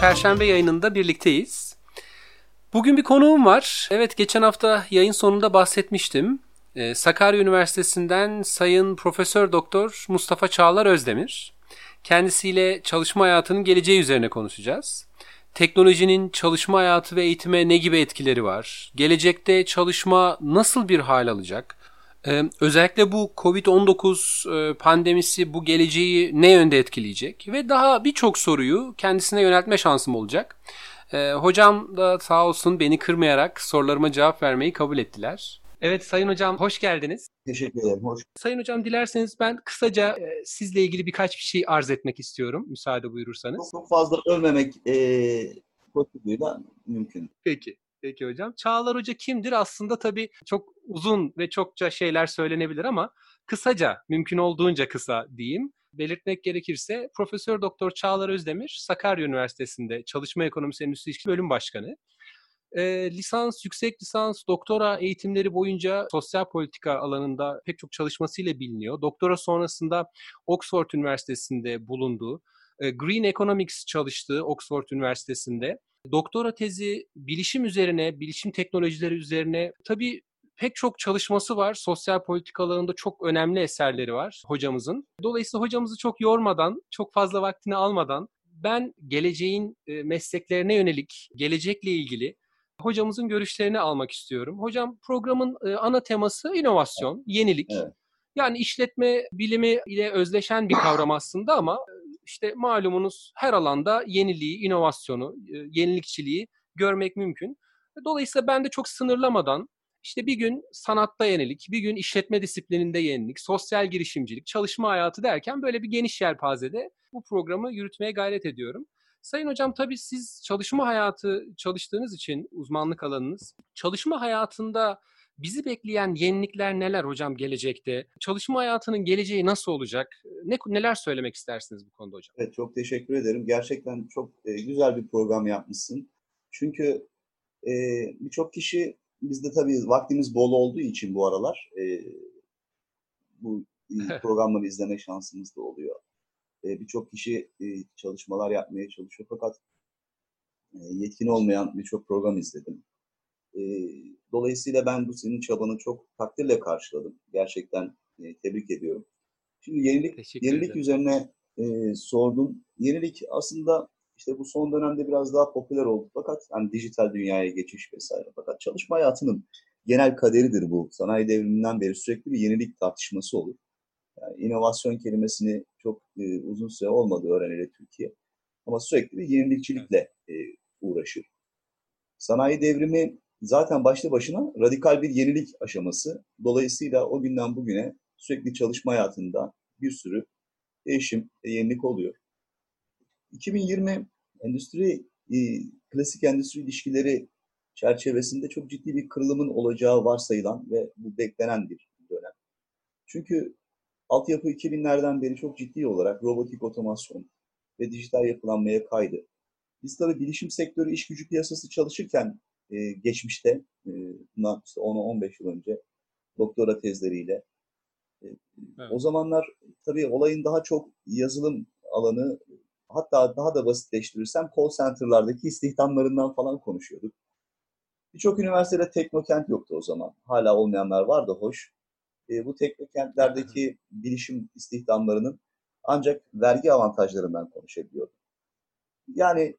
perşembe yayınında birlikteyiz. Bugün bir konuğum var. Evet geçen hafta yayın sonunda bahsetmiştim. Ee, Sakarya Üniversitesi'nden Sayın Profesör Doktor Mustafa Çağlar Özdemir. Kendisiyle çalışma hayatının geleceği üzerine konuşacağız. Teknolojinin çalışma hayatı ve eğitime ne gibi etkileri var? Gelecekte çalışma nasıl bir hal alacak? Ee, özellikle bu Covid-19 e, pandemisi bu geleceği ne yönde etkileyecek? Ve daha birçok soruyu kendisine yöneltme şansım olacak. Ee, hocam da sağ olsun beni kırmayarak sorularıma cevap vermeyi kabul ettiler. Evet Sayın Hocam hoş geldiniz. Teşekkür ederim. Hoş. Sayın Hocam dilerseniz ben kısaca e, sizle ilgili birkaç bir şey arz etmek istiyorum müsaade buyurursanız. Çok, çok fazla övmemek e, koşuluyla mümkün. Peki. Peki hocam. Çağlar Hoca kimdir? Aslında tabii çok uzun ve çokça şeyler söylenebilir ama kısaca, mümkün olduğunca kısa diyeyim. Belirtmek gerekirse Profesör Doktor Çağlar Özdemir Sakarya Üniversitesi'nde Çalışma Ekonomisi Endüstri İlişkileri Bölüm Başkanı. E, lisans, yüksek lisans, doktora eğitimleri boyunca sosyal politika alanında pek çok çalışmasıyla biliniyor. Doktora sonrasında Oxford Üniversitesi'nde bulundu. E, Green Economics çalıştığı Oxford Üniversitesi'nde. Doktora tezi bilişim üzerine, bilişim teknolojileri üzerine tabii pek çok çalışması var. Sosyal politika alanında çok önemli eserleri var hocamızın. Dolayısıyla hocamızı çok yormadan, çok fazla vaktini almadan ben geleceğin mesleklerine yönelik, gelecekle ilgili hocamızın görüşlerini almak istiyorum. Hocam programın ana teması inovasyon, yenilik. Evet. Yani işletme bilimi ile özleşen bir kavram aslında ama işte malumunuz her alanda yeniliği, inovasyonu, yenilikçiliği görmek mümkün. Dolayısıyla ben de çok sınırlamadan işte bir gün sanatta yenilik, bir gün işletme disiplininde yenilik, sosyal girişimcilik, çalışma hayatı derken böyle bir geniş yelpazede bu programı yürütmeye gayret ediyorum. Sayın hocam tabii siz çalışma hayatı çalıştığınız için uzmanlık alanınız, çalışma hayatında bizi bekleyen yenilikler neler hocam gelecekte? Çalışma hayatının geleceği nasıl olacak? Ne neler söylemek istersiniz bu konuda hocam? Evet çok teşekkür ederim. Gerçekten çok e, güzel bir program yapmışsın. Çünkü e, birçok kişi bizde tabii vaktimiz bol olduğu için bu aralar e, bu programları izleme şansımız da oluyor. E, Birçok kişi e, çalışmalar yapmaya çalışıyor fakat e, yetkin olmayan birçok program izledim. E, dolayısıyla ben bu senin çabanı çok takdirle karşıladım. Gerçekten e, tebrik ediyorum. Şimdi yenilik, yenilik üzerine e, sordum. Yenilik aslında işte bu son dönemde biraz daha popüler oldu fakat hani dijital dünyaya geçiş vesaire. Fakat çalışma hayatının genel kaderidir bu. Sanayi devriminden beri sürekli bir yenilik tartışması olur. Yani inovasyon kelimesini çok e, uzun süre olmadı öğreneli Türkiye. Ama sürekli bir yenilikçilikle e, uğraşır. Sanayi devrimi zaten başlı başına radikal bir yenilik aşaması. Dolayısıyla o günden bugüne sürekli çalışma hayatında bir sürü değişim, yenilik oluyor. 2020 endüstri, e, klasik endüstri ilişkileri çerçevesinde çok ciddi bir kırılımın olacağı varsayılan ve bu beklenen bir dönem. Çünkü altyapı 2000'lerden beri çok ciddi olarak robotik otomasyon ve dijital yapılanmaya kaydı. Biz tabii bilişim sektörü iş gücü piyasası çalışırken e, geçmişte, e, bundan işte 10-15 yıl önce doktora tezleriyle e, evet. o zamanlar tabii olayın daha çok yazılım alanı hatta daha da basitleştirirsem call center'lardaki istihdamlarından falan konuşuyorduk. Birçok üniversitede teknokent yoktu o zaman. Hala olmayanlar vardı hoş. E, bu teknokentlerdeki bilişim istihdamlarının ancak vergi avantajlarından konuşabiliyorduk. Yani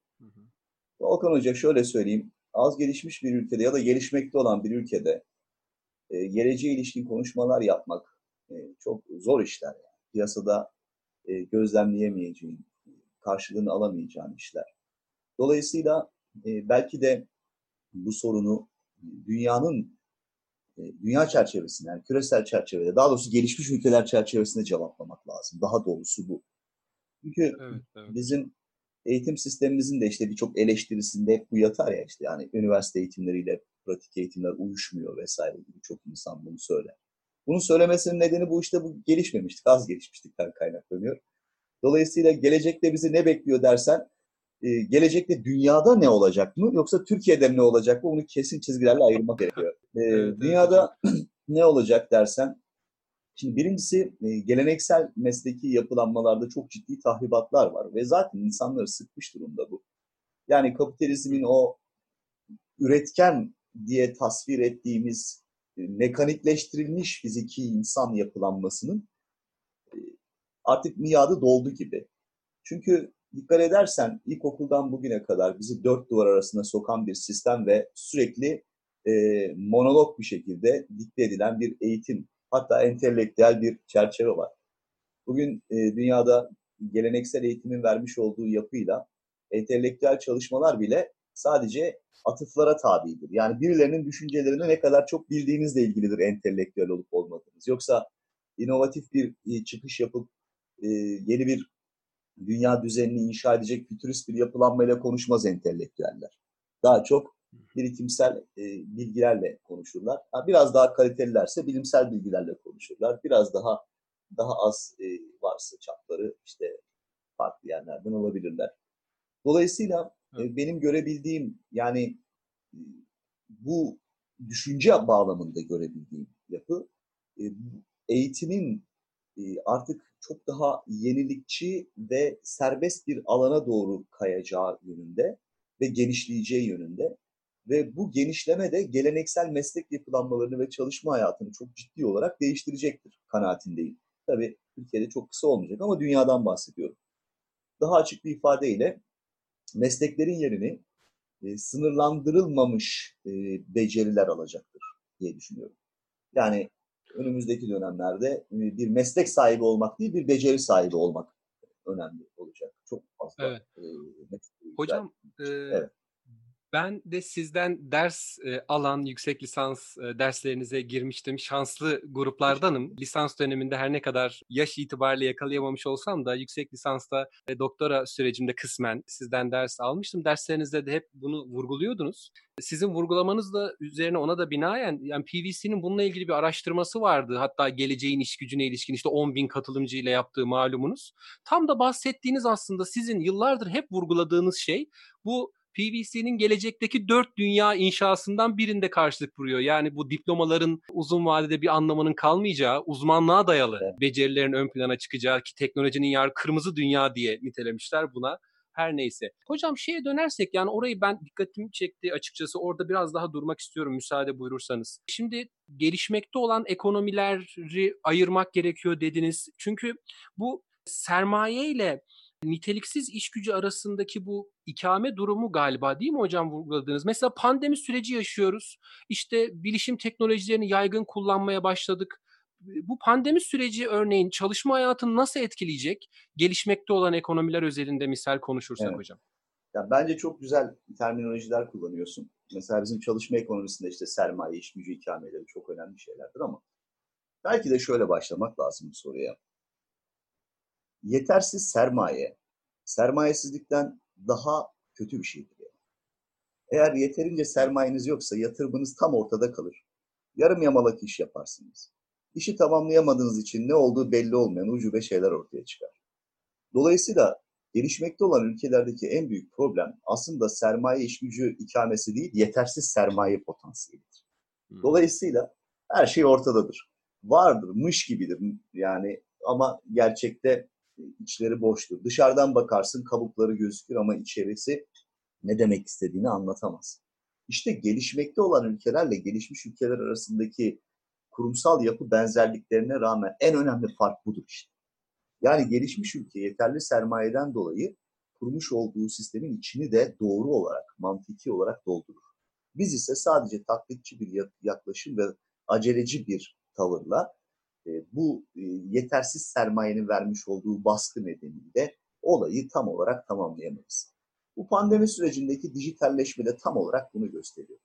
Volkan Hoca şöyle söyleyeyim. Az gelişmiş bir ülkede ya da gelişmekte olan bir ülkede e, geleceğe ilişkin konuşmalar yapmak e, çok zor işler. Yani. Piyasada e, gözlemleyemeyeceğin, karşılığını alamayacağın işler. Dolayısıyla e, belki de bu sorunu dünyanın e, dünya çerçevesinde, yani küresel çerçevede, daha doğrusu gelişmiş ülkeler çerçevesinde cevaplamak lazım. Daha doğrusu bu. Çünkü evet, evet. bizim eğitim sistemimizin de işte birçok eleştirisinde hep bu yatar ya işte yani üniversite eğitimleriyle pratik eğitimler uyuşmuyor vesaire gibi çok insan bunu söyler. Bunun söylemesinin nedeni bu işte bu gelişmemiştik, az gelişmişlikten kaynaklanıyor. Dolayısıyla gelecekte bizi ne bekliyor dersen, e, gelecekte dünyada ne olacak mı yoksa Türkiye'de ne olacak mı onu kesin çizgilerle ayırmak gerekiyor. E, evet, dünyada evet. ne olacak dersen, Şimdi birincisi e, geleneksel mesleki yapılanmalarda çok ciddi tahribatlar var ve zaten insanları sıkmış durumda bu. Yani kapitalizmin o üretken diye tasvir ettiğimiz e, mekanikleştirilmiş fiziki insan yapılanmasının e, artık miadı doldu gibi. Çünkü dikkat edersen ilkokuldan bugüne kadar bizi dört duvar arasında sokan bir sistem ve sürekli e, monolog bir şekilde dikte edilen bir eğitim, hatta entelektüel bir çerçeve var. Bugün e, dünyada geleneksel eğitimin vermiş olduğu yapıyla entelektüel çalışmalar bile sadece atıflara tabidir. Yani birilerinin düşüncelerini ne kadar çok bildiğinizle ilgilidir entelektüel olup olmadığınız. Yoksa inovatif bir e, çıkış yapıp e, yeni bir dünya düzenini inşa edecek fütürist bir yapılanmayla konuşmaz entelektüeller. Daha çok biritimsel e, bilgilerle konuşurlar. Ha, biraz daha kalitelilerse bilimsel bilgilerle konuşurlar. Biraz daha daha az e, varsa çapları işte farklı yerlerden alabilirler. Dolayısıyla e, benim görebildiğim yani e, bu düşünce bağlamında görebildiğim yapı e, eğitimin e, artık çok daha yenilikçi ve serbest bir alana doğru kayacağı yönünde ve genişleyeceği yönünde ve bu genişleme de geleneksel meslek yapılanmalarını ve çalışma hayatını çok ciddi olarak değiştirecektir kanaatindeyim. Tabii Türkiye'de çok kısa olmayacak ama dünyadan bahsediyorum. Daha açık bir ifadeyle mesleklerin yerini e, sınırlandırılmamış e, beceriler alacaktır diye düşünüyorum. Yani önümüzdeki dönemlerde e, bir meslek sahibi olmak değil, bir beceri sahibi olmak önemli olacak. Çok fazla. Evet. E, Hocam, e, evet. Ben de sizden ders e, alan yüksek lisans e, derslerinize girmiştim. Şanslı gruplardanım. Lisans döneminde her ne kadar yaş itibariyle yakalayamamış olsam da yüksek lisansta ve doktora sürecimde kısmen sizden ders almıştım. Derslerinizde de hep bunu vurguluyordunuz. Sizin vurgulamanız da üzerine ona da binaen yani PVC'nin bununla ilgili bir araştırması vardı. Hatta geleceğin iş gücüne ilişkin işte 10 bin katılımcı ile yaptığı malumunuz. Tam da bahsettiğiniz aslında sizin yıllardır hep vurguladığınız şey bu PVC'nin gelecekteki dört dünya inşasından birinde karşılık vuruyor. Yani bu diplomaların uzun vadede bir anlamının kalmayacağı, uzmanlığa dayalı evet. becerilerin ön plana çıkacağı ki teknolojinin yar kırmızı dünya diye nitelemişler buna her neyse. Hocam şeye dönersek yani orayı ben dikkatimi çekti açıkçası orada biraz daha durmak istiyorum müsaade buyurursanız. Şimdi gelişmekte olan ekonomileri ayırmak gerekiyor dediniz. Çünkü bu sermaye ile niteliksiz iş gücü arasındaki bu ikame durumu galiba değil mi hocam vurguladığınız? Mesela pandemi süreci yaşıyoruz. İşte bilişim teknolojilerini yaygın kullanmaya başladık. Bu pandemi süreci örneğin çalışma hayatını nasıl etkileyecek? Gelişmekte olan ekonomiler özelinde misal konuşursak evet. hocam. Ya bence çok güzel terminolojiler kullanıyorsun. Mesela bizim çalışma ekonomisinde işte sermaye, iş gücü ikameleri çok önemli şeylerdir ama belki de şöyle başlamak lazım bu soruya yetersiz sermaye, sermayesizlikten daha kötü bir şeydir. Eğer yeterince sermayeniz yoksa yatırımınız tam ortada kalır. Yarım yamalak iş yaparsınız. İşi tamamlayamadığınız için ne olduğu belli olmayan ucube şeyler ortaya çıkar. Dolayısıyla gelişmekte olan ülkelerdeki en büyük problem aslında sermaye iş gücü ikamesi değil, yetersiz sermaye potansiyelidir. Hmm. Dolayısıyla her şey ortadadır. Vardır, mış gibidir yani ama gerçekte içleri boştur. Dışarıdan bakarsın kabukları gözükür ama içerisi ne demek istediğini anlatamaz. İşte gelişmekte olan ülkelerle gelişmiş ülkeler arasındaki kurumsal yapı benzerliklerine rağmen en önemli fark budur işte. Yani gelişmiş ülke yeterli sermayeden dolayı kurmuş olduğu sistemin içini de doğru olarak, mantiki olarak doldurur. Biz ise sadece taklitçi bir yaklaşım ve aceleci bir tavırla bu e, yetersiz sermayenin vermiş olduğu baskı nedeniyle olayı tam olarak tamamlayamayız. Bu pandemi sürecindeki dijitalleşme de tam olarak bunu gösteriyor.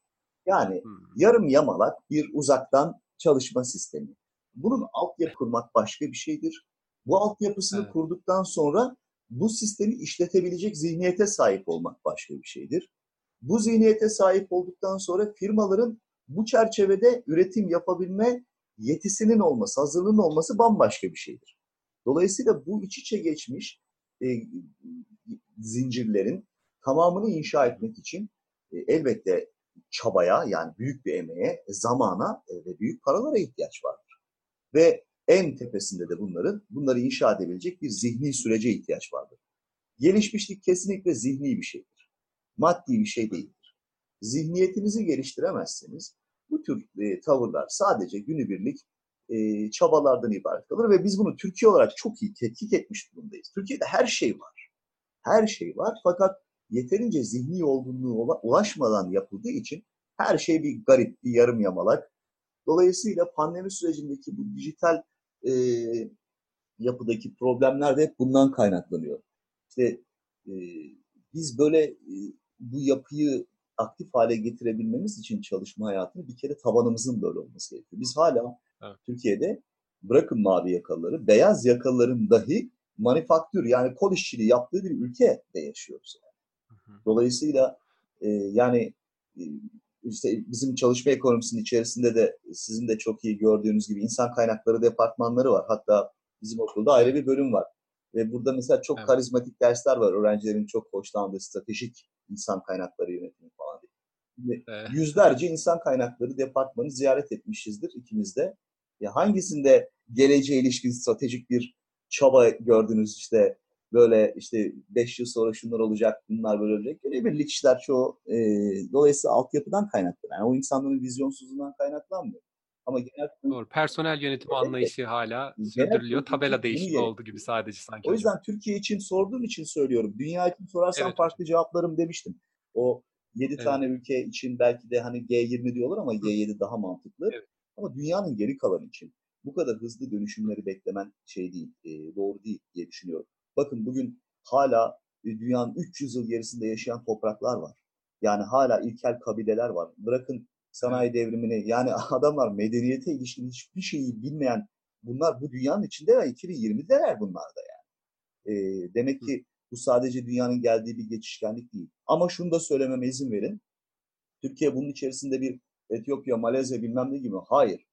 Yani hmm. yarım yamalak bir uzaktan çalışma sistemi. Bunun altyapı kurmak başka bir şeydir. Bu altyapısını evet. kurduktan sonra bu sistemi işletebilecek zihniyete sahip olmak başka bir şeydir. Bu zihniyete sahip olduktan sonra firmaların bu çerçevede üretim yapabilme yetisinin olması, hazırlığının olması bambaşka bir şeydir. Dolayısıyla bu iç içe geçmiş e, zincirlerin tamamını inşa etmek için e, elbette çabaya yani büyük bir emeğe, zamana e, ve büyük paralara ihtiyaç vardır. Ve en tepesinde de bunların bunları inşa edebilecek bir zihni sürece ihtiyaç vardır. Gelişmişlik kesinlikle zihni bir şeydir. Maddi bir şey değildir. Zihniyetinizi geliştiremezseniz bu tür e, tavırlar sadece günübirlik e, çabalardan ibaret kalır ve biz bunu Türkiye olarak çok iyi tetkik etmiş durumdayız. Türkiye'de her şey var. Her şey var fakat yeterince zihni olgunluğu ulaşmadan yapıldığı için her şey bir garip, bir yarım yamalak. Dolayısıyla pandemi sürecindeki bu dijital e, yapıdaki problemler de hep bundan kaynaklanıyor. İşte e, biz böyle e, bu yapıyı aktif hale getirebilmemiz için çalışma hayatını bir kere tabanımızın böyle olması gerekiyor. Biz hala evet. Türkiye'de bırakın mavi yakalıları, beyaz yakalıların dahi manifaktür yani kol işçiliği yaptığı bir ülkede yaşıyoruz. Yani. Dolayısıyla e, yani e, işte bizim çalışma ekonomisinin içerisinde de sizin de çok iyi gördüğünüz gibi insan kaynakları departmanları var. Hatta bizim okulda ayrı bir bölüm var. Ve burada mesela çok evet. karizmatik dersler var. Öğrencilerin çok hoşlandığı stratejik insan kaynakları yönetimi falan diye. Evet. Yüzlerce insan kaynakları departmanı ziyaret etmişizdir ikimiz de. Ya hangisinde geleceğe ilişkin stratejik bir çaba gördünüz işte böyle işte 5 yıl sonra şunlar olacak, bunlar böyle olacak. Günübirlik işler çoğu e, dolayısıyla altyapıdan kaynaklı. Yani o insanların vizyonsuzluğundan kaynaklanmıyor. Ama genel Doğru. Personel yönetim evet, anlayışı hala sürdürülüyor. Tabela değişikliği oldu gibi sadece sanki. O yüzden hocam. Türkiye için sorduğum için söylüyorum. Dünya için sorarsan evet, farklı hocam. cevaplarım demiştim. O 7 evet. tane ülke için belki de hani G20 diyorlar ama G7 daha mantıklı. Evet. Ama dünyanın geri kalanı için bu kadar hızlı dönüşümleri beklemen şey değil, e, doğru değil diye düşünüyorum. Bakın bugün hala e, dünyanın 300 yıl gerisinde yaşayan topraklar var. Yani hala ilkel kabileler var. Bırakın sanayi devrimini yani adamlar medeniyete ilişkin hiçbir şeyi bilmeyen bunlar bu dünyanın içinde ve 2020'deler bunlar da yani. E, demek ki bu sadece dünyanın geldiği bir geçişkenlik değil. Ama şunu da söylememe izin verin. Türkiye bunun içerisinde bir Etiyopya, Malezya bilmem ne gibi. Hayır.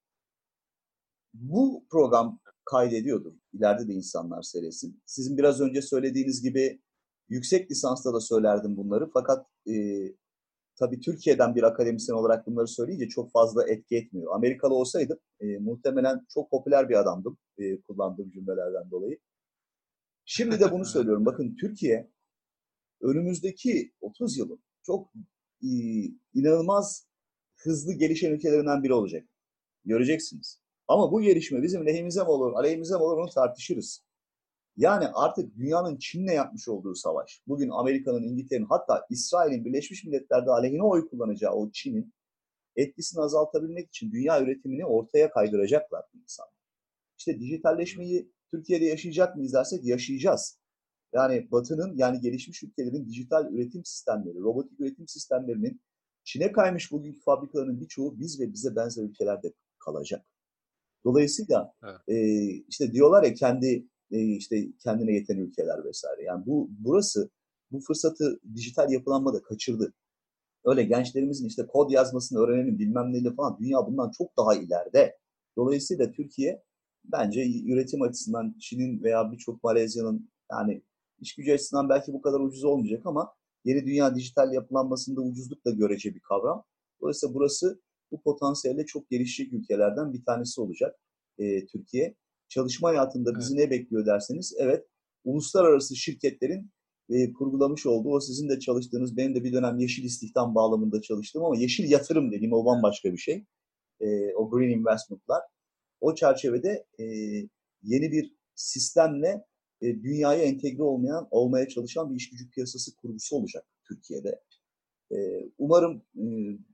Bu program kaydediyordur. İleride de insanlar seyretsin. Sizin biraz önce söylediğiniz gibi yüksek lisansta da söylerdim bunları. Fakat e, tabii Türkiye'den bir akademisyen olarak bunları söyleyince çok fazla etki etmiyor. Amerikalı olsaydım e, muhtemelen çok popüler bir adamdım e, kullandığım cümlelerden dolayı. Şimdi de bunu söylüyorum. Bakın Türkiye önümüzdeki 30 yılın çok e, inanılmaz hızlı gelişen ülkelerinden biri olacak. Göreceksiniz. Ama bu gelişme bizim lehimize mi olur, aleyhimize mi olur onu tartışırız. Yani artık dünyanın Çin'le yapmış olduğu savaş, bugün Amerika'nın, İngiltere'nin hatta İsrail'in Birleşmiş Milletler'de aleyhine oy kullanacağı o Çin'in etkisini azaltabilmek için dünya üretimini ortaya kaydıracaklar insanlar. İşte dijitalleşmeyi Türkiye'de yaşayacak mıyız dersek yaşayacağız. Yani Batı'nın yani gelişmiş ülkelerin dijital üretim sistemleri, robotik üretim sistemlerinin Çin'e kaymış bugünkü fabrikaların birçoğu biz ve bize benzer ülkelerde kalacak. Dolayısıyla evet. e, işte diyorlar ya kendi işte kendine yeten ülkeler vesaire. Yani bu burası bu fırsatı dijital yapılanma da kaçırdı. Öyle gençlerimizin işte kod yazmasını öğrenelim bilmem neyle falan dünya bundan çok daha ileride. Dolayısıyla Türkiye bence üretim açısından Çin'in veya birçok Malezya'nın yani iş gücü açısından belki bu kadar ucuz olmayacak ama yeni dünya dijital yapılanmasında ucuzluk da görece bir kavram. Dolayısıyla burası bu potansiyelde çok gelişecek ülkelerden bir tanesi olacak e, Türkiye. Çalışma hayatında bizi evet. ne bekliyor derseniz, evet uluslararası şirketlerin e, kurgulamış olduğu, o sizin de çalıştığınız, benim de bir dönem yeşil istihdam bağlamında çalıştım ama yeşil yatırım dediğim o bambaşka bir şey. E, o green investment'lar. O çerçevede e, yeni bir sistemle e, dünyaya entegre olmayan, olmaya çalışan bir iş gücü piyasası kurgusu olacak Türkiye'de. E, umarım e,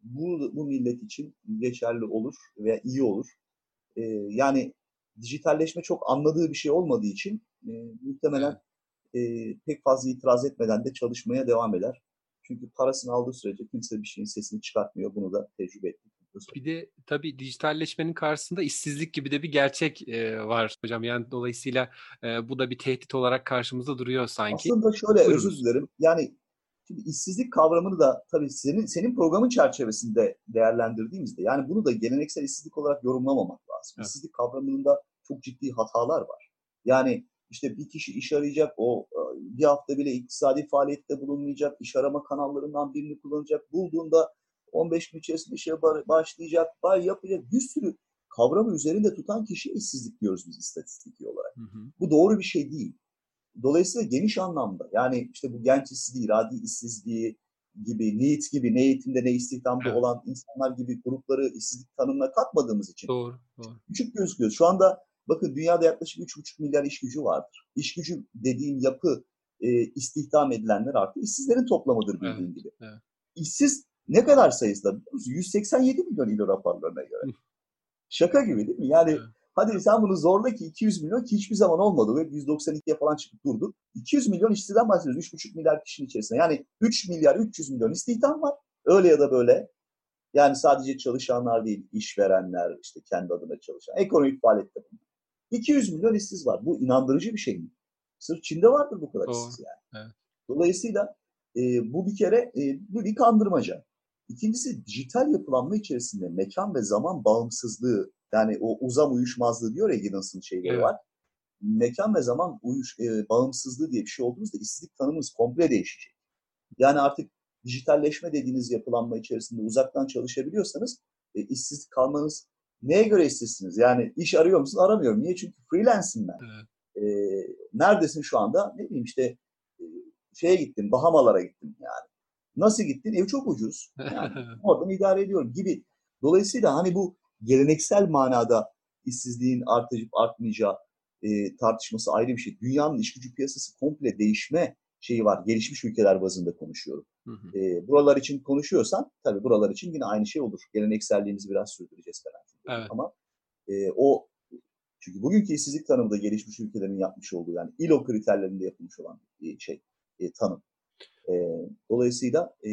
bu, bu millet için geçerli olur veya iyi olur. E, yani dijitalleşme çok anladığı bir şey olmadığı için e, muhtemelen e, pek fazla itiraz etmeden de çalışmaya devam eder. Çünkü parasını aldığı sürece kimse bir şeyin sesini çıkartmıyor. Bunu da tecrübe ettik. Bir de tabii dijitalleşmenin karşısında işsizlik gibi de bir gerçek e, var hocam. Yani dolayısıyla e, bu da bir tehdit olarak karşımızda duruyor sanki. Aslında şöyle Buyurun. özür dilerim. Yani Şimdi işsizlik kavramını da tabii senin senin programın çerçevesinde değerlendirdiğimizde yani bunu da geleneksel işsizlik olarak yorumlamamak lazım. Evet. İşsizlik kavramında çok ciddi hatalar var. Yani işte bir kişi iş arayacak, o e, bir hafta bile iktisadi faaliyette bulunmayacak, iş arama kanallarından birini kullanacak, bulduğunda 15 gün içerisinde işe başlayacak, bay yapacak bir sürü kavramı üzerinde tutan kişi işsizlik diyoruz biz istatistiki olarak. Hı hı. Bu doğru bir şey değil. Dolayısıyla geniş anlamda yani işte bu genç işsizliği, iradi işsizliği gibi, NEET gibi, ne eğitimde ne istihdamda Evet. olan insanlar gibi grupları işsizlik tanımına katmadığımız için Doğru, doğru. küçük gözüküyor. Şu anda bakın dünyada yaklaşık 3,5 milyar iş gücü vardır. İş gücü dediğim yapı e, istihdam edilenler artı işsizlerin toplamıdır bildiğin gibi. evet. İşsiz ne kadar sayısı da biliyor musun? 187 milyon İLO raporlarına göre. Şaka gibi değil mi? Yani Evet. Hadi sen bunu zorla ki 200 milyon ki hiçbir zaman olmadı ve 192'ye falan çıkıp durdu. 200 milyon işsizden bahsediyoruz 3,5 milyar kişinin içerisinde. Yani 3 milyar 300 milyon istihdam var. Öyle ya da böyle. Yani sadece çalışanlar değil, işverenler, işte kendi adına çalışan, ekonomik faaliyette bulunan. 200 milyon işsiz var. Bu inandırıcı bir şey mi? Sırf Çin'de vardır bu kadar Doğru. işsiz yani. Evet. Dolayısıyla e, bu bir kere e, bu bir kandırmaca. İkincisi dijital yapılanma içerisinde mekan ve zaman bağımsızlığı yani o uzam uyuşmazlığı diyor ya Giddens'ın şeyleri Evet. var. Mekan ve zaman uyuş, e, bağımsızlığı diye bir şey olduğunuzda işsizlik tanımınız komple değişecek. Yani artık dijitalleşme dediğiniz yapılanma içerisinde uzaktan çalışabiliyorsanız e, işsiz kalmanız neye göre işsizsiniz? Yani iş arıyor musun? Aramıyorum. Niye? Çünkü freelance'im ben. Evet. E, neredesin şu anda? Ne bileyim işte e, şeye gittim, Bahamalara gittim yani. Nasıl gittin? Ev çok ucuz. Yani oradan idare ediyorum gibi. Dolayısıyla hani bu geleneksel manada işsizliğin artıp artmayacağı e, tartışması ayrı bir şey. Dünyanın iş gücü piyasası komple değişme şeyi var. Gelişmiş ülkeler bazında konuşuyorum. Hı hı. E, buralar için konuşuyorsan tabii buralar için yine aynı şey olur. Gelenekselliğimizi biraz sürdüreceğiz falan. Evet. Ama e, o çünkü bugünkü işsizlik tanımı da gelişmiş ülkelerin yapmış olduğu yani ILO kriterlerinde yapılmış olan bir şey e, tanım. E, dolayısıyla e,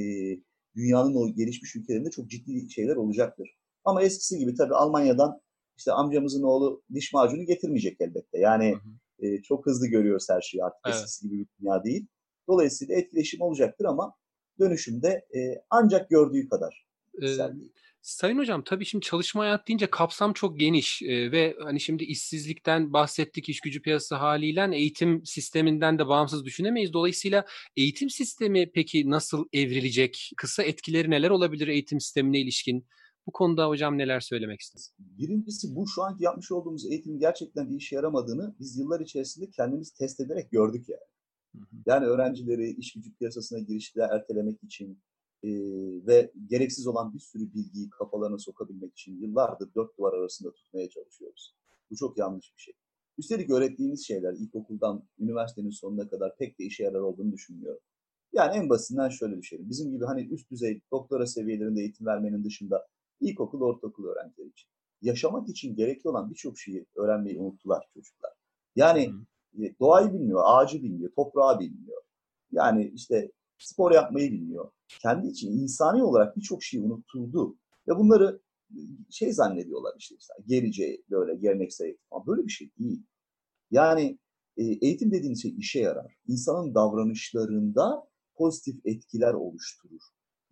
dünyanın o gelişmiş ülkelerinde çok ciddi şeyler olacaktır. Ama eskisi gibi tabii Almanya'dan işte amcamızın oğlu diş macunu getirmeyecek elbette. Yani Hı hı. e, çok hızlı görüyoruz her şeyi artık Evet. eskisi gibi bir dünya değil. Dolayısıyla etkileşim olacaktır ama dönüşümde e, ancak gördüğü kadar Ee. Sayın hocam tabii şimdi çalışma hayat deyince kapsam çok geniş Ee, ve hani şimdi işsizlikten bahsettik iş gücü piyasası haliyle eğitim sisteminden de bağımsız düşünemeyiz. Dolayısıyla eğitim sistemi peki nasıl evrilecek? Kısa etkileri neler olabilir eğitim sistemine ilişkin? Bu konuda hocam neler söylemek istersiniz? Birincisi bu şu anki yapmış olduğumuz eğitimin gerçekten bir işe yaramadığını biz yıllar içerisinde kendimiz test ederek gördük yani. Hı hı. Yani öğrencileri iş gücü piyasasına girişte ertelemek için e, ve gereksiz olan bir sürü bilgiyi kafalarına sokabilmek için yıllardır dört duvar arasında tutmaya çalışıyoruz. Bu çok yanlış bir şey. Üstelik öğrettiğimiz şeyler ilkokuldan üniversitenin sonuna kadar pek de işe yarar olduğunu düşünmüyorum. Yani en basitinden şöyle düşünelim. Bizim gibi hani üst düzey doktora seviyelerinde eğitim vermenin dışında ilkokul, ortaokul öğrencileri için. Yaşamak için gerekli olan birçok şeyi öğrenmeyi unuttular çocuklar. Yani e, doğayı bilmiyor, ağacı bilmiyor, toprağı bilmiyor. Yani işte spor yapmayı bilmiyor. Kendi için insani olarak birçok şey unutuldu. Ve bunları e, şey zannediyorlar işte, işte gerice böyle geleneksel falan. Böyle bir şey değil. Yani e, eğitim dediğiniz şey işe yarar. İnsanın davranışlarında pozitif etkiler oluşturur.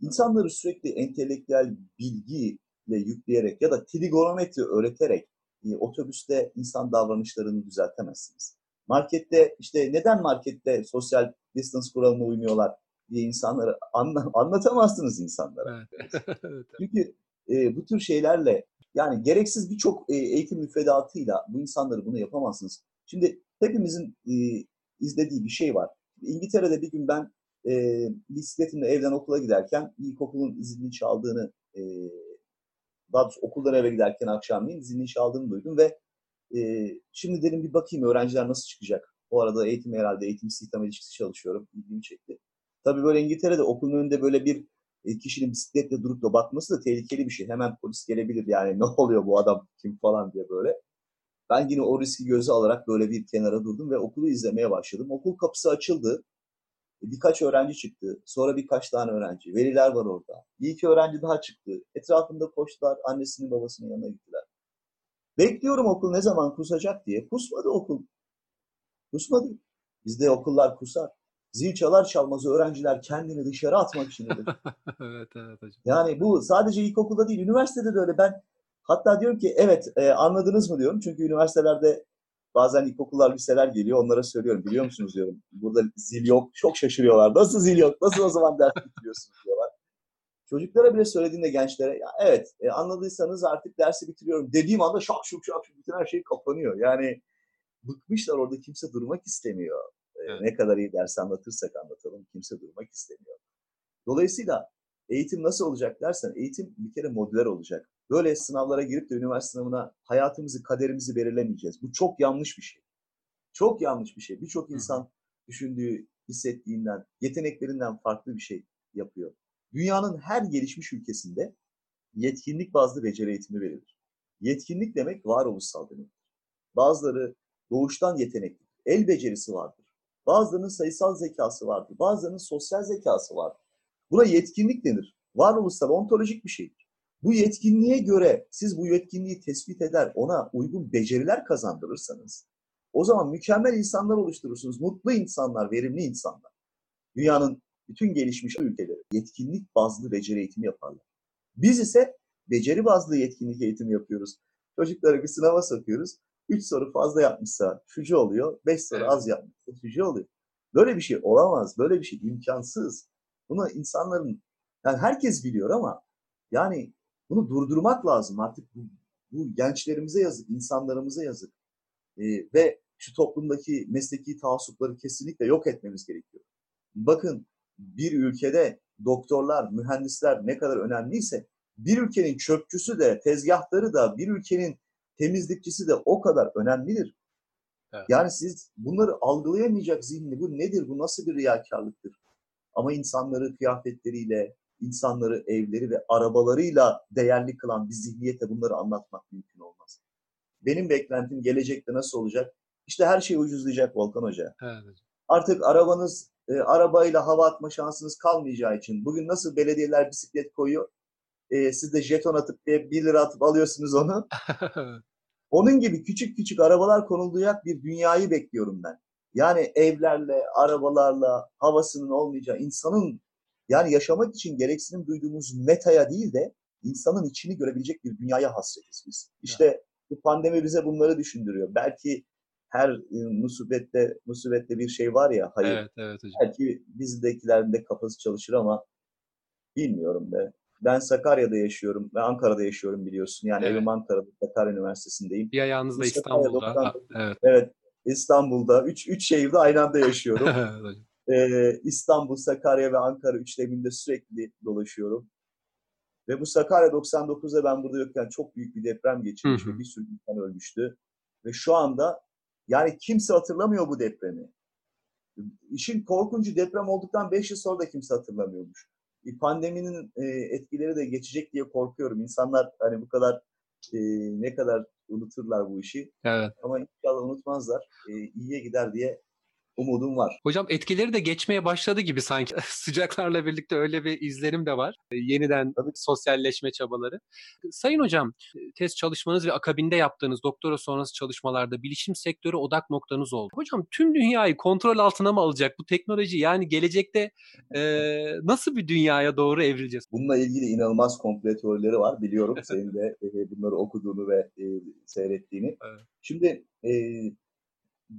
İnsanları sürekli entelektüel bilgiyle yükleyerek ya da trigonometri öğreterek e, otobüste insan davranışlarını düzeltemezsiniz. Markette işte neden markette sosyal distance kuralına uymuyorlar diye insanları anla, anlatamazsınız insanlara. Evet. Çünkü e, bu tür şeylerle yani gereksiz birçok e, eğitim müfredatıyla bu insanları bunu yapamazsınız. Şimdi hepimizin e, izlediği bir şey var. İngiltere'de bir gün ben e, bisikletimle evden okula giderken ilkokulun zilini çaldığını e, daha doğrusu okuldan eve giderken akşamleyin zilini çaldığını duydum ve e, şimdi dedim bir bakayım öğrenciler nasıl çıkacak. O arada eğitim herhalde eğitim istihdam ilişkisi çalışıyorum. İlgimi çekti. Tabii böyle İngiltere'de okulun önünde böyle bir kişinin bisikletle durup da bakması da tehlikeli bir şey. Hemen polis gelebilir yani ne oluyor bu adam kim falan diye böyle. Ben yine o riski göze alarak böyle bir kenara durdum ve okulu izlemeye başladım. Okul kapısı açıldı. E, Birkaç öğrenci çıktı. Sonra birkaç tane öğrenci. Veliler var orada. Bir iki öğrenci daha çıktı. Etrafında koştular. Annesinin babasının yanına gittiler. Bekliyorum okul ne zaman kusacak diye. Kusmadı okul. Kusmadı. Bizde okullar kusar. Zil çalar çalmaz öğrenciler kendini dışarı atmak için evet evet hocam. Yani bu sadece ilkokulda değil, üniversitede de öyle. Ben hatta diyorum ki evet e, anladınız mı diyorum. Çünkü üniversitelerde bazen ilkokullar, liseler geliyor. Onlara söylüyorum. Biliyor musunuz diyorum. Burada zil yok. Çok şaşırıyorlar. Nasıl zil yok? Nasıl o zaman ders bitiriyorsunuz diyorlar. Çocuklara bile söylediğinde gençlere ya evet e, anladıysanız artık dersi bitiriyorum dediğim anda şak şuk şak şuk bütün her şey kapanıyor. Yani bıkmışlar orada kimse durmak istemiyor. E, evet. Ne kadar iyi ders anlatırsak anlatalım kimse durmak istemiyor. Dolayısıyla eğitim nasıl olacak dersen eğitim bir kere modüler olacak. Böyle sınavlara girip de üniversite sınavına hayatımızı, kaderimizi belirlemeyeceğiz. Bu çok yanlış bir şey. Çok yanlış bir şey. Birçok insan düşündüğü, hissettiğinden, yeteneklerinden farklı bir şey yapıyor. Dünyanın her gelişmiş ülkesinde yetkinlik bazlı beceri eğitimi verilir. Yetkinlik demek varoluşsal demek. Bazıları doğuştan yetenekli, el becerisi vardır. Bazılarının sayısal zekası vardır. Bazılarının sosyal zekası vardır. Buna yetkinlik denir. Varoluşsal, ontolojik bir şeydir. Bu yetkinliğe göre siz bu yetkinliği tespit eder, ona uygun beceriler kazandırırsanız o zaman mükemmel insanlar oluşturursunuz. Mutlu insanlar, verimli insanlar. Dünyanın bütün gelişmiş ülkeleri yetkinlik bazlı beceri eğitimi yaparlar. Biz ise beceri bazlı yetkinlik eğitimi yapıyoruz. Çocukları bir sınava sokuyoruz. Üç soru fazla yapmışsa şucu oluyor. Beş soru evet. az yapmışsa şucu oluyor. Böyle bir şey olamaz. Böyle bir şey imkansız. Bunu insanların yani herkes biliyor ama yani bunu durdurmak lazım. Artık bu, bu gençlerimize yazık, insanlarımıza yazık. Ee, ve şu toplumdaki mesleki taassupları kesinlikle yok etmemiz gerekiyor. Bakın bir ülkede doktorlar, mühendisler ne kadar önemliyse bir ülkenin çöpçüsü de, tezgahları da, bir ülkenin temizlikçisi de o kadar önemlidir. Evet. Yani siz bunları algılayamayacak zihni bu nedir, bu nasıl bir riyakarlıktır? Ama insanları kıyafetleriyle, insanları evleri ve arabalarıyla değerli kılan bir zihniyete bunları anlatmak mümkün olmaz. Benim beklentim gelecekte nasıl olacak? İşte her şey ucuzlayacak Volkan Hoca. Evet. Artık arabanız, e, arabayla hava atma şansınız kalmayacağı için bugün nasıl belediyeler bisiklet koyuyor? E, siz de jeton atıp diye 1 lira atıp alıyorsunuz onu. Onun gibi küçük küçük arabalar konulacak bir dünyayı bekliyorum ben. Yani evlerle, arabalarla, havasının olmayacağı, insanın yani yaşamak için gereksinim duyduğumuz metaya değil de insanın içini görebilecek bir dünyaya hasretiz biz. İşte bu pandemi bize bunları düşündürüyor. Belki her e, musibette musibette bir şey var ya hayır. Evet, evet hocam. Belki bizdekilerin de kafası çalışır ama bilmiyorum be. Ben Sakarya'da yaşıyorum ve Ankara'da yaşıyorum biliyorsun. Yani evet. evim Ankara'da, Sakarya Üniversitesi'ndeyim. Bir ayağınız da İstanbul'da. 90, evet. evet. İstanbul'da. Üç, üç şehirde aynı anda yaşıyorum. ee, İstanbul, Sakarya ve Ankara üçleminde sürekli dolaşıyorum. Ve bu Sakarya 99'da ben burada yokken çok büyük bir deprem geçirmiş ve bir sürü insan ölmüştü. Ve şu anda yani kimse hatırlamıyor bu depremi. İşin korkuncu deprem olduktan 5 yıl sonra da kimse hatırlamıyormuş. Bir pandeminin e, etkileri de geçecek diye korkuyorum. İnsanlar hani bu kadar e, ne kadar unuturlar bu işi. Evet. Ama inşallah unutmazlar. E, iyiye gider diye umudum var. Hocam etkileri de geçmeye başladı gibi sanki. Sıcaklarla birlikte öyle bir izlenim de var. E, yeniden Tabii. sosyalleşme çabaları. Sayın hocam, test çalışmanız ve akabinde yaptığınız doktora sonrası çalışmalarda bilişim sektörü odak noktanız oldu. Hocam tüm dünyayı kontrol altına mı alacak bu teknoloji? Yani gelecekte e, nasıl bir dünyaya doğru evrileceğiz? Bununla ilgili inanılmaz komple teorileri var. Biliyorum senin de e, bunları okuduğunu ve e, seyrettiğini. Evet. Şimdi e,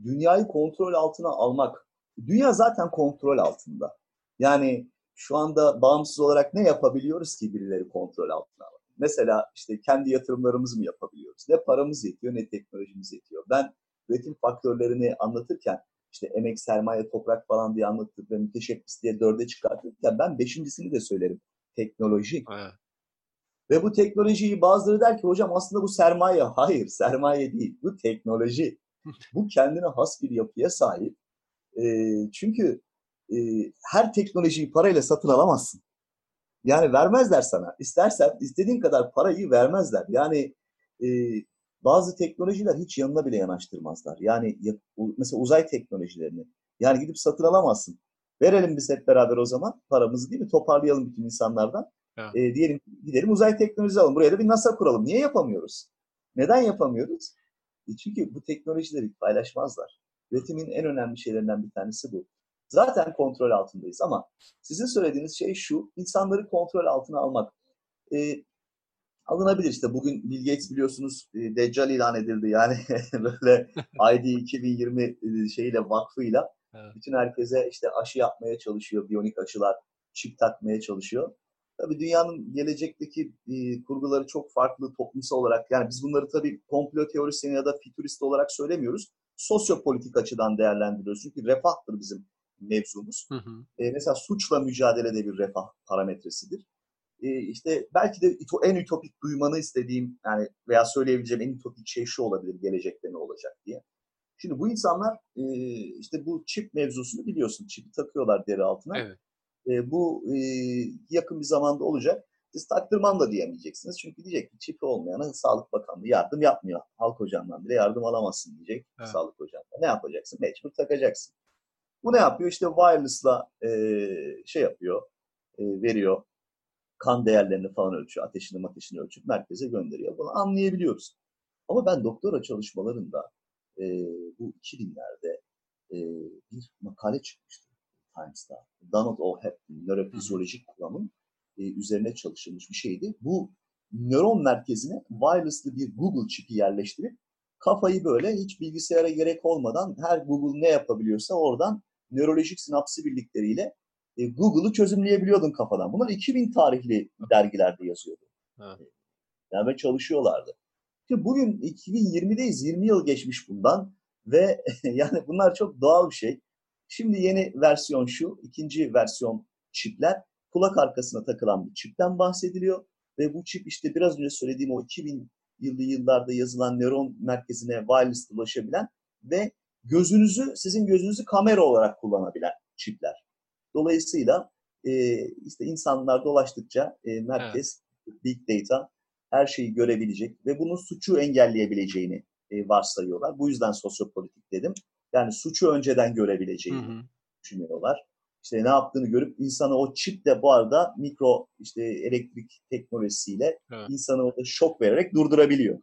dünyayı kontrol altına almak. Dünya zaten kontrol altında. Yani şu anda bağımsız olarak ne yapabiliyoruz ki birileri kontrol altına almak? Mesela işte kendi yatırımlarımızı mı yapabiliyoruz? Ne paramız yetiyor ne teknolojimiz yetiyor. Ben üretim faktörlerini anlatırken işte emek, sermaye, toprak falan diye anlattık ve müteşebbis diye dörde çıkartırken ben beşincisini de söylerim. Teknoloji. Evet. Ve bu teknolojiyi bazıları der ki hocam aslında bu sermaye. Hayır sermaye değil. Bu teknoloji. Bu kendine has bir yapıya sahip. E, çünkü e, her teknolojiyi parayla satın alamazsın. Yani vermezler sana. İstersen istediğin kadar parayı vermezler. Yani e, bazı teknolojiler hiç yanına bile yanaştırmazlar. Yani mesela uzay teknolojilerini. Yani gidip satın alamazsın. Verelim biz hep beraber o zaman paramızı değil mi? Toparlayalım bütün insanlardan. Evet. E, diyelim gidelim uzay teknolojisi alalım. Buraya da bir NASA kuralım. Niye yapamıyoruz? Neden yapamıyoruz? E, çünkü bu teknolojileri paylaşmazlar. Üretimin en önemli şeylerinden bir tanesi bu. Zaten kontrol altındayız ama sizin söylediğiniz şey şu, insanları kontrol altına almak. E, alınabilir işte. Bugün Bill Gates biliyorsunuz e, Deccal ilan edildi. Yani böyle ID 2020 e, şeyiyle vakfıyla evet. bütün herkese işte aşı yapmaya çalışıyor. Biyonik aşılar, çip takmaya çalışıyor. Tabii dünyanın gelecekteki e, kurguları çok farklı toplumsal olarak. Yani biz bunları tabii komplo teorisyeni ya da fütürist olarak söylemiyoruz. Sosyopolitik açıdan değerlendiriyoruz. Çünkü refahtır bizim mevzumuz. Hı hı. E, mesela suçla mücadelede bir refah parametresidir. E, işte belki de en ütopik duymanı istediğim yani veya söyleyebileceğim en ütopik şey şu olabilir gelecekte ne olacak diye. Şimdi bu insanlar e, işte bu çip mevzusunu biliyorsun. Çipi takıyorlar deri altına. Evet. E, bu e, yakın bir zamanda olacak. Siz taktırmam da diyemeyeceksiniz. Çünkü diyecek ki çipi olmayana Sağlık Bakanlığı yardım yapmıyor. Halk hocamdan bile yardım alamazsın diyecek evet. Sağlık hocamdan. Ne yapacaksın? Mecbur takacaksın. Bu ne yapıyor? İşte wireless'la e, şey yapıyor, e, veriyor. Kan değerlerini falan ölçüyor, ateşini ateşini ölçüp merkeze gönderiyor. Bunu anlayabiliyoruz. Ama ben doktora çalışmalarında e, bu 2000'lerde e, bir makale çıkmıştı Times'ta. Donald O. Hepton, nörofizyolojik kuramın e, üzerine çalışılmış bir şeydi. Bu nöron merkezine wireless'lı bir Google çipi yerleştirip kafayı böyle hiç bilgisayara gerek olmadan her Google ne yapabiliyorsa oradan nörolojik sinapsi birlikleriyle e, Google'ı çözümleyebiliyordun kafadan. Bunlar 2000 tarihli dergilerde yazıyordu. Ha. Yani çalışıyorlardı. Şimdi bugün 2020'deyiz. 20 yıl geçmiş bundan ve yani bunlar çok doğal bir şey. Şimdi yeni versiyon şu, ikinci versiyon çipler kulak arkasına takılan bir çipten bahsediliyor ve bu çip işte biraz önce söylediğim o 2000 yıllı yıllarda yazılan nöron merkezine wireless ulaşabilen ve gözünüzü, sizin gözünüzü kamera olarak kullanabilen çipler. Dolayısıyla e, işte insanlar dolaştıkça e, merkez, evet. big data her şeyi görebilecek ve bunun suçu engelleyebileceğini e, varsayıyorlar. Bu yüzden sosyopolitik dedim. Yani suçu önceden görebileceğini hı hı. düşünüyorlar. İşte ne yaptığını görüp insanı o çiple bu arada mikro işte elektrik teknolojisiyle evet. insanı orada şok vererek durdurabiliyor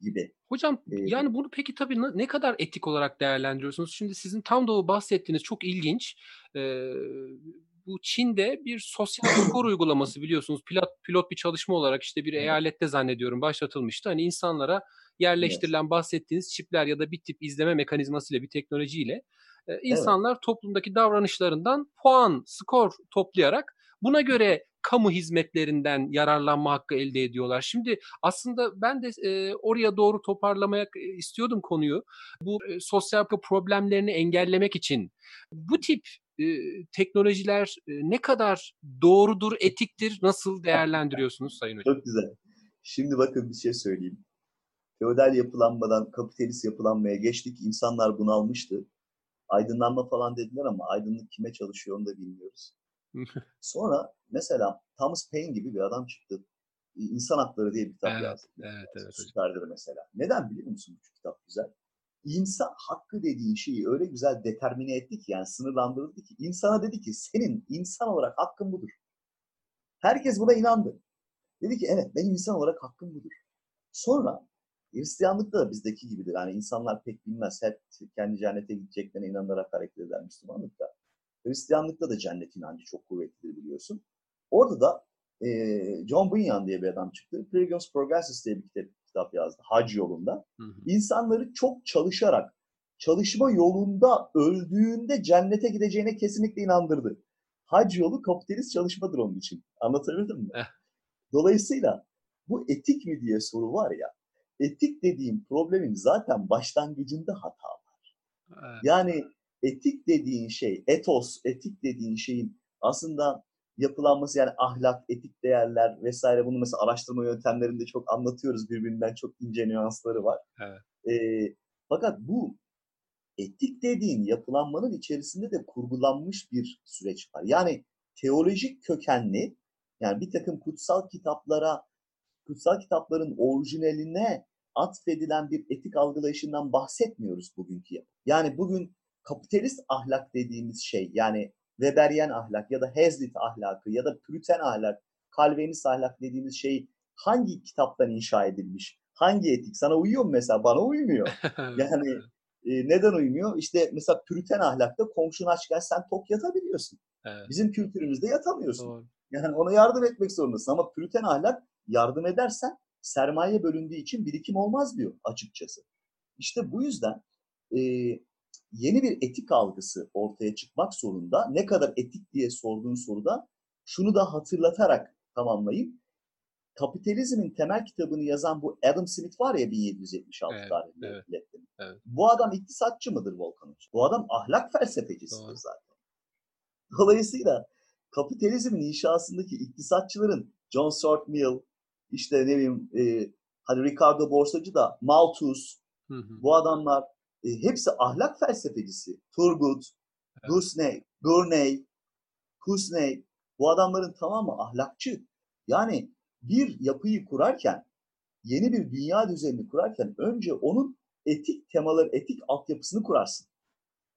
gibi. Hocam ee, yani bunu peki tabii ne kadar etik olarak değerlendiriyorsunuz? Şimdi sizin tam da o bahsettiğiniz çok ilginç. Ee, bu Çin'de bir sosyal skor uygulaması biliyorsunuz pilot pilot bir çalışma olarak işte bir eyalette zannediyorum başlatılmıştı. Hani insanlara yerleştirilen evet. bahsettiğiniz çipler ya da bir tip izleme mekanizmasıyla bir teknolojiyle e, insanlar evet. toplumdaki davranışlarından puan, skor toplayarak buna göre kamu hizmetlerinden yararlanma hakkı elde ediyorlar. Şimdi aslında ben de e, oraya doğru toparlamaya istiyordum konuyu. Bu e, sosyal problemlerini engellemek için bu tip e, teknolojiler e, ne kadar doğrudur, etiktir, nasıl değerlendiriyorsunuz Sayın Hocam? Çok güzel. Şimdi bakın bir şey söyleyeyim. Feodal yapılanmadan kapitalist yapılanmaya geçtik. İnsanlar bunalmıştı. Aydınlanma falan dediler ama aydınlık kime çalışıyor onu da bilmiyoruz. Sonra mesela Thomas Paine gibi bir adam çıktı. İnsan Hakları diye bir kitap evet, yazdı. Evet, evet. Süperdir mesela. Neden biliyor musun bu kitap güzel? İnsan hakkı dediğin şeyi öyle güzel determine etti ki yani sınırlandırıldı ki insana dedi ki senin insan olarak hakkın budur. Herkes buna inandı. Dedi ki evet benim insan olarak hakkım budur. Sonra Hristiyanlıkta da bizdeki gibidir. Yani insanlar pek bilmez. Hep kendi cennete gideceklerine inanarak hareket eder Müslümanlıkta. Hristiyanlıkta da cennet inancı çok kuvvetlidir biliyorsun. Orada da e, John Bunyan diye bir adam çıktı. Pilgrim's Progresses diye bir kitap, kitap yazdı. Hac yolunda. Hı hı. İnsanları çok çalışarak, çalışma yolunda öldüğünde cennete gideceğine kesinlikle inandırdı. Hac yolu kapitalist çalışmadır onun için. Anlatabildim mi? Eh. Dolayısıyla bu etik mi diye soru var ya, etik dediğim problemin zaten başlangıcında hata var. Evet. Yani etik dediğin şey, etos, etik dediğin şeyin aslında yapılanması yani ahlak, etik değerler vesaire bunu mesela araştırma yöntemlerinde çok anlatıyoruz birbirinden çok ince nüansları var. Evet. Ee, fakat bu etik dediğin yapılanmanın içerisinde de kurgulanmış bir süreç var. Yani teolojik kökenli yani bir takım kutsal kitaplara kutsal kitapların orijinaline atfedilen bir etik algılayışından bahsetmiyoruz bugünkü. Yani bugün kapitalist ahlak dediğimiz şey yani Weberian ahlak ya da Hazlitt ahlakı ya da Püriten ahlak, Calvinist ahlak dediğimiz şey hangi kitaptan inşa edilmiş? Hangi etik? Sana uyuyor mu mesela? Bana uymuyor. Yani e, neden uymuyor? İşte mesela Püriten ahlakta komşun açken sen tok yatabiliyorsun. Evet. Bizim kültürümüzde yatamıyorsun. Doğru. Yani ona yardım etmek zorundasın ama Püriten ahlak yardım edersen sermaye bölündüğü için birikim olmaz diyor açıkçası. İşte bu yüzden e, yeni bir etik algısı ortaya çıkmak zorunda. Ne kadar etik diye sorduğun soruda şunu da hatırlatarak tamamlayayım. Kapitalizmin temel kitabını yazan bu Adam Smith var ya 1776 Evet, tarihinde. evet, evet. Bu adam iktisatçı mıdır Volkan Hoca? Bu adam ahlak felsefecisidir Doğru. zaten. Dolayısıyla kapitalizmin inşasındaki iktisatçıların John Stuart Mill, işte ne bileyim e, hani Ricardo Borsacı da Malthus, Hı hı. bu adamlar e, hepsi ahlak felsefecisi. Turgut, Evet. Gurney, Gurney, Husney bu adamların tamamı ahlakçı. Yani bir yapıyı kurarken, yeni bir dünya düzenini kurarken önce onun etik temaları, etik altyapısını kurarsın.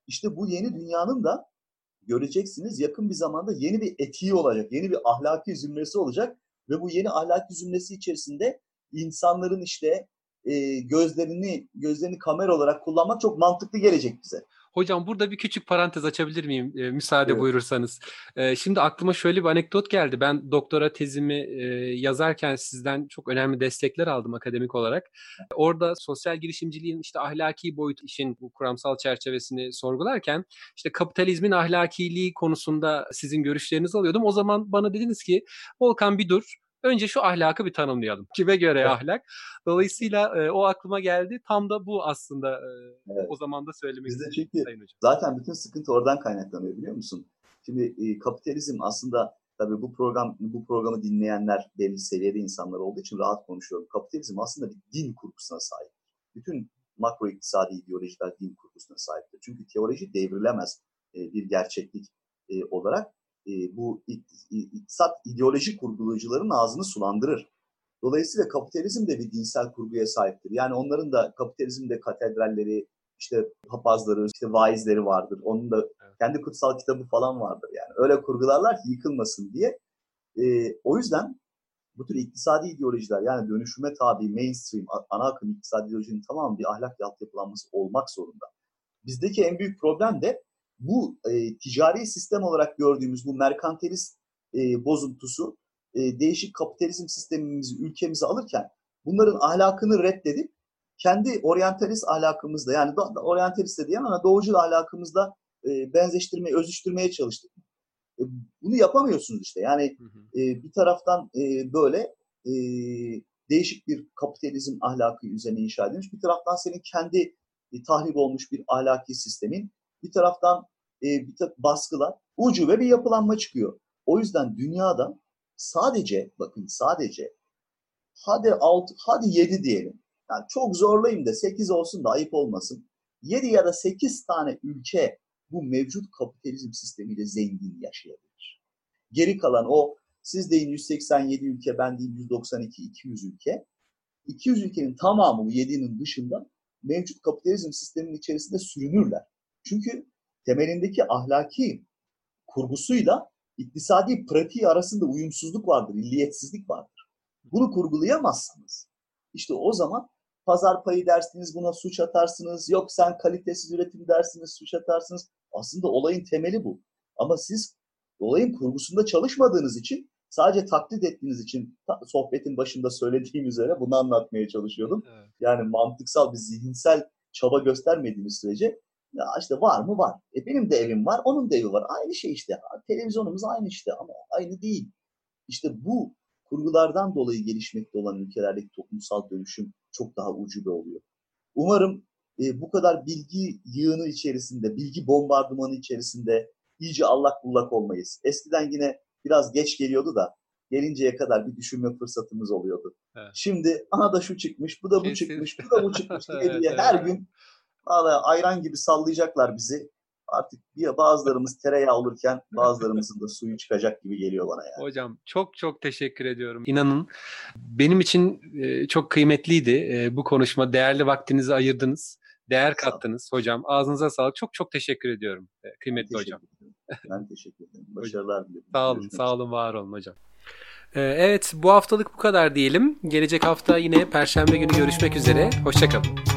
İşte bu yeni dünyanın da göreceksiniz yakın bir zamanda yeni bir etiği olacak, yeni bir ahlaki zümresi olacak ve bu yeni ahlaki zümresi içerisinde insanların işte e, gözlerini gözlerini kamera olarak kullanmak çok mantıklı gelecek bize. Hocam burada bir küçük parantez açabilir miyim? E, müsaade Evet. buyurursanız. E, şimdi aklıma şöyle bir anekdot geldi. Ben doktora tezimi e, yazarken sizden çok önemli destekler aldım akademik olarak. Orada sosyal girişimciliğin işte ahlaki boyut işin bu kuramsal çerçevesini sorgularken işte kapitalizmin ahlakiliği konusunda sizin görüşlerinizi alıyordum. O zaman bana dediniz ki Volkan bir dur. Önce şu ahlakı bir tanımlayalım. Kime göre Evet. ahlak? Dolayısıyla e, o aklıma geldi. Tam da bu aslında e, Evet. o zaman da söylemek istedim çünkü Sayın Hocam. Zaten bütün sıkıntı oradan kaynaklanıyor biliyor musun? Şimdi e, kapitalizm aslında tabii bu program bu programı dinleyenler belli seviyede insanlar olduğu için rahat konuşuyorum. Kapitalizm aslında bir din kurgusuna sahip. Bütün makro iktisadi ideolojiler din kurgusuna sahiptir. Çünkü teoloji devrilemez e, bir gerçeklik e, olarak e, bu iktisat ideoloji kurgulayıcıların ağzını sulandırır. Dolayısıyla kapitalizm de bir dinsel kurguya sahiptir. Yani onların da kapitalizmde katedralleri, işte papazları, işte vaizleri vardır. Onun da kendi kutsal kitabı falan vardır yani. Öyle kurgularlar ki yıkılmasın diye. Ee, o yüzden bu tür iktisadi ideolojiler yani dönüşüme tabi mainstream, ana akım iktisadi ideolojinin tamamı bir ahlak yapılanması olmak zorunda. Bizdeki en büyük problem de bu e, ticari sistem olarak gördüğümüz bu merkantilist e, bozuntusu e, değişik kapitalizm sistemimizi ülkemize alırken bunların ahlakını reddedip kendi oryantalist ahlakımızda yani oryantalist de diyemem ama doğucul ahlakımızda e, benzeştirmeye, özüştürmeye çalıştık. E, bunu yapamıyorsunuz işte. Yani Hı hı. e, bir taraftan e, böyle e, değişik bir kapitalizm ahlakı üzerine inşa edilmiş. Bir taraftan senin kendi e, tahrip olmuş bir ahlaki sistemin. Bir taraftan e, bir baskılar. Ucube bir yapılanma çıkıyor. O yüzden dünyada sadece bakın sadece hadi 6 hadi 7 diyelim. Yani çok zorlayayım da 8 olsun da ayıp olmasın. 7 ya da 8 tane ülke bu mevcut kapitalizm sistemiyle zengin yaşayabilir. Geri kalan o siz deyin 187 ülke, ben diyeyim 192, 200 ülke. 200 ülkenin tamamı bu 7'nin dışında mevcut kapitalizm sisteminin içerisinde sürünürler. Çünkü temelindeki ahlaki kurgusuyla iktisadi pratiği arasında uyumsuzluk vardır, illiyetsizlik vardır. Bunu kurgulayamazsınız. İşte o zaman pazar payı dersiniz, buna suç atarsınız. Yok sen kalitesiz üretim dersiniz, suç atarsınız. Aslında olayın temeli bu. Ama siz olayın kurgusunda çalışmadığınız için, sadece taklit ettiğiniz için sohbetin başında söylediğim üzere bunu anlatmaya çalışıyordum. Evet. Yani mantıksal bir zihinsel çaba göstermediğiniz sürece ya işte var mı var. E benim de evim var, onun da evi var. Aynı şey işte. Televizyonumuz aynı işte ama aynı değil. İşte bu kurgulardan dolayı gelişmekte olan ülkelerdeki toplumsal dönüşüm çok daha ucube oluyor. Umarım e, bu kadar bilgi yığını içerisinde, bilgi bombardımanı içerisinde iyice allak bullak olmayız. Eskiden yine biraz geç geliyordu da gelinceye kadar bir düşünme fırsatımız oluyordu. Evet. Şimdi aha da şu çıkmış, bu da bu Kesin. çıkmış, bu da bu çıkmış diye, Evet, diye her evet. gün valla ayran gibi sallayacaklar bizi. Artık bir bazılarımız tereyağı olurken bazılarımızın da suyu çıkacak gibi geliyor bana yani. Hocam çok çok teşekkür ediyorum. İnanın benim için e, çok kıymetliydi e, bu konuşma. Değerli vaktinizi ayırdınız. Değer kattınız hocam. Ağzınıza sağlık. Çok çok teşekkür ediyorum e, Ben kıymetli teşekkür hocam. ederim. Ben teşekkür ederim. Başarılar diliyorum. Sağ olun, Görüşmek sağ olun, var olun hocam. Evet, bu haftalık bu kadar diyelim. Gelecek hafta yine Perşembe günü görüşmek üzere. Hoşçakalın.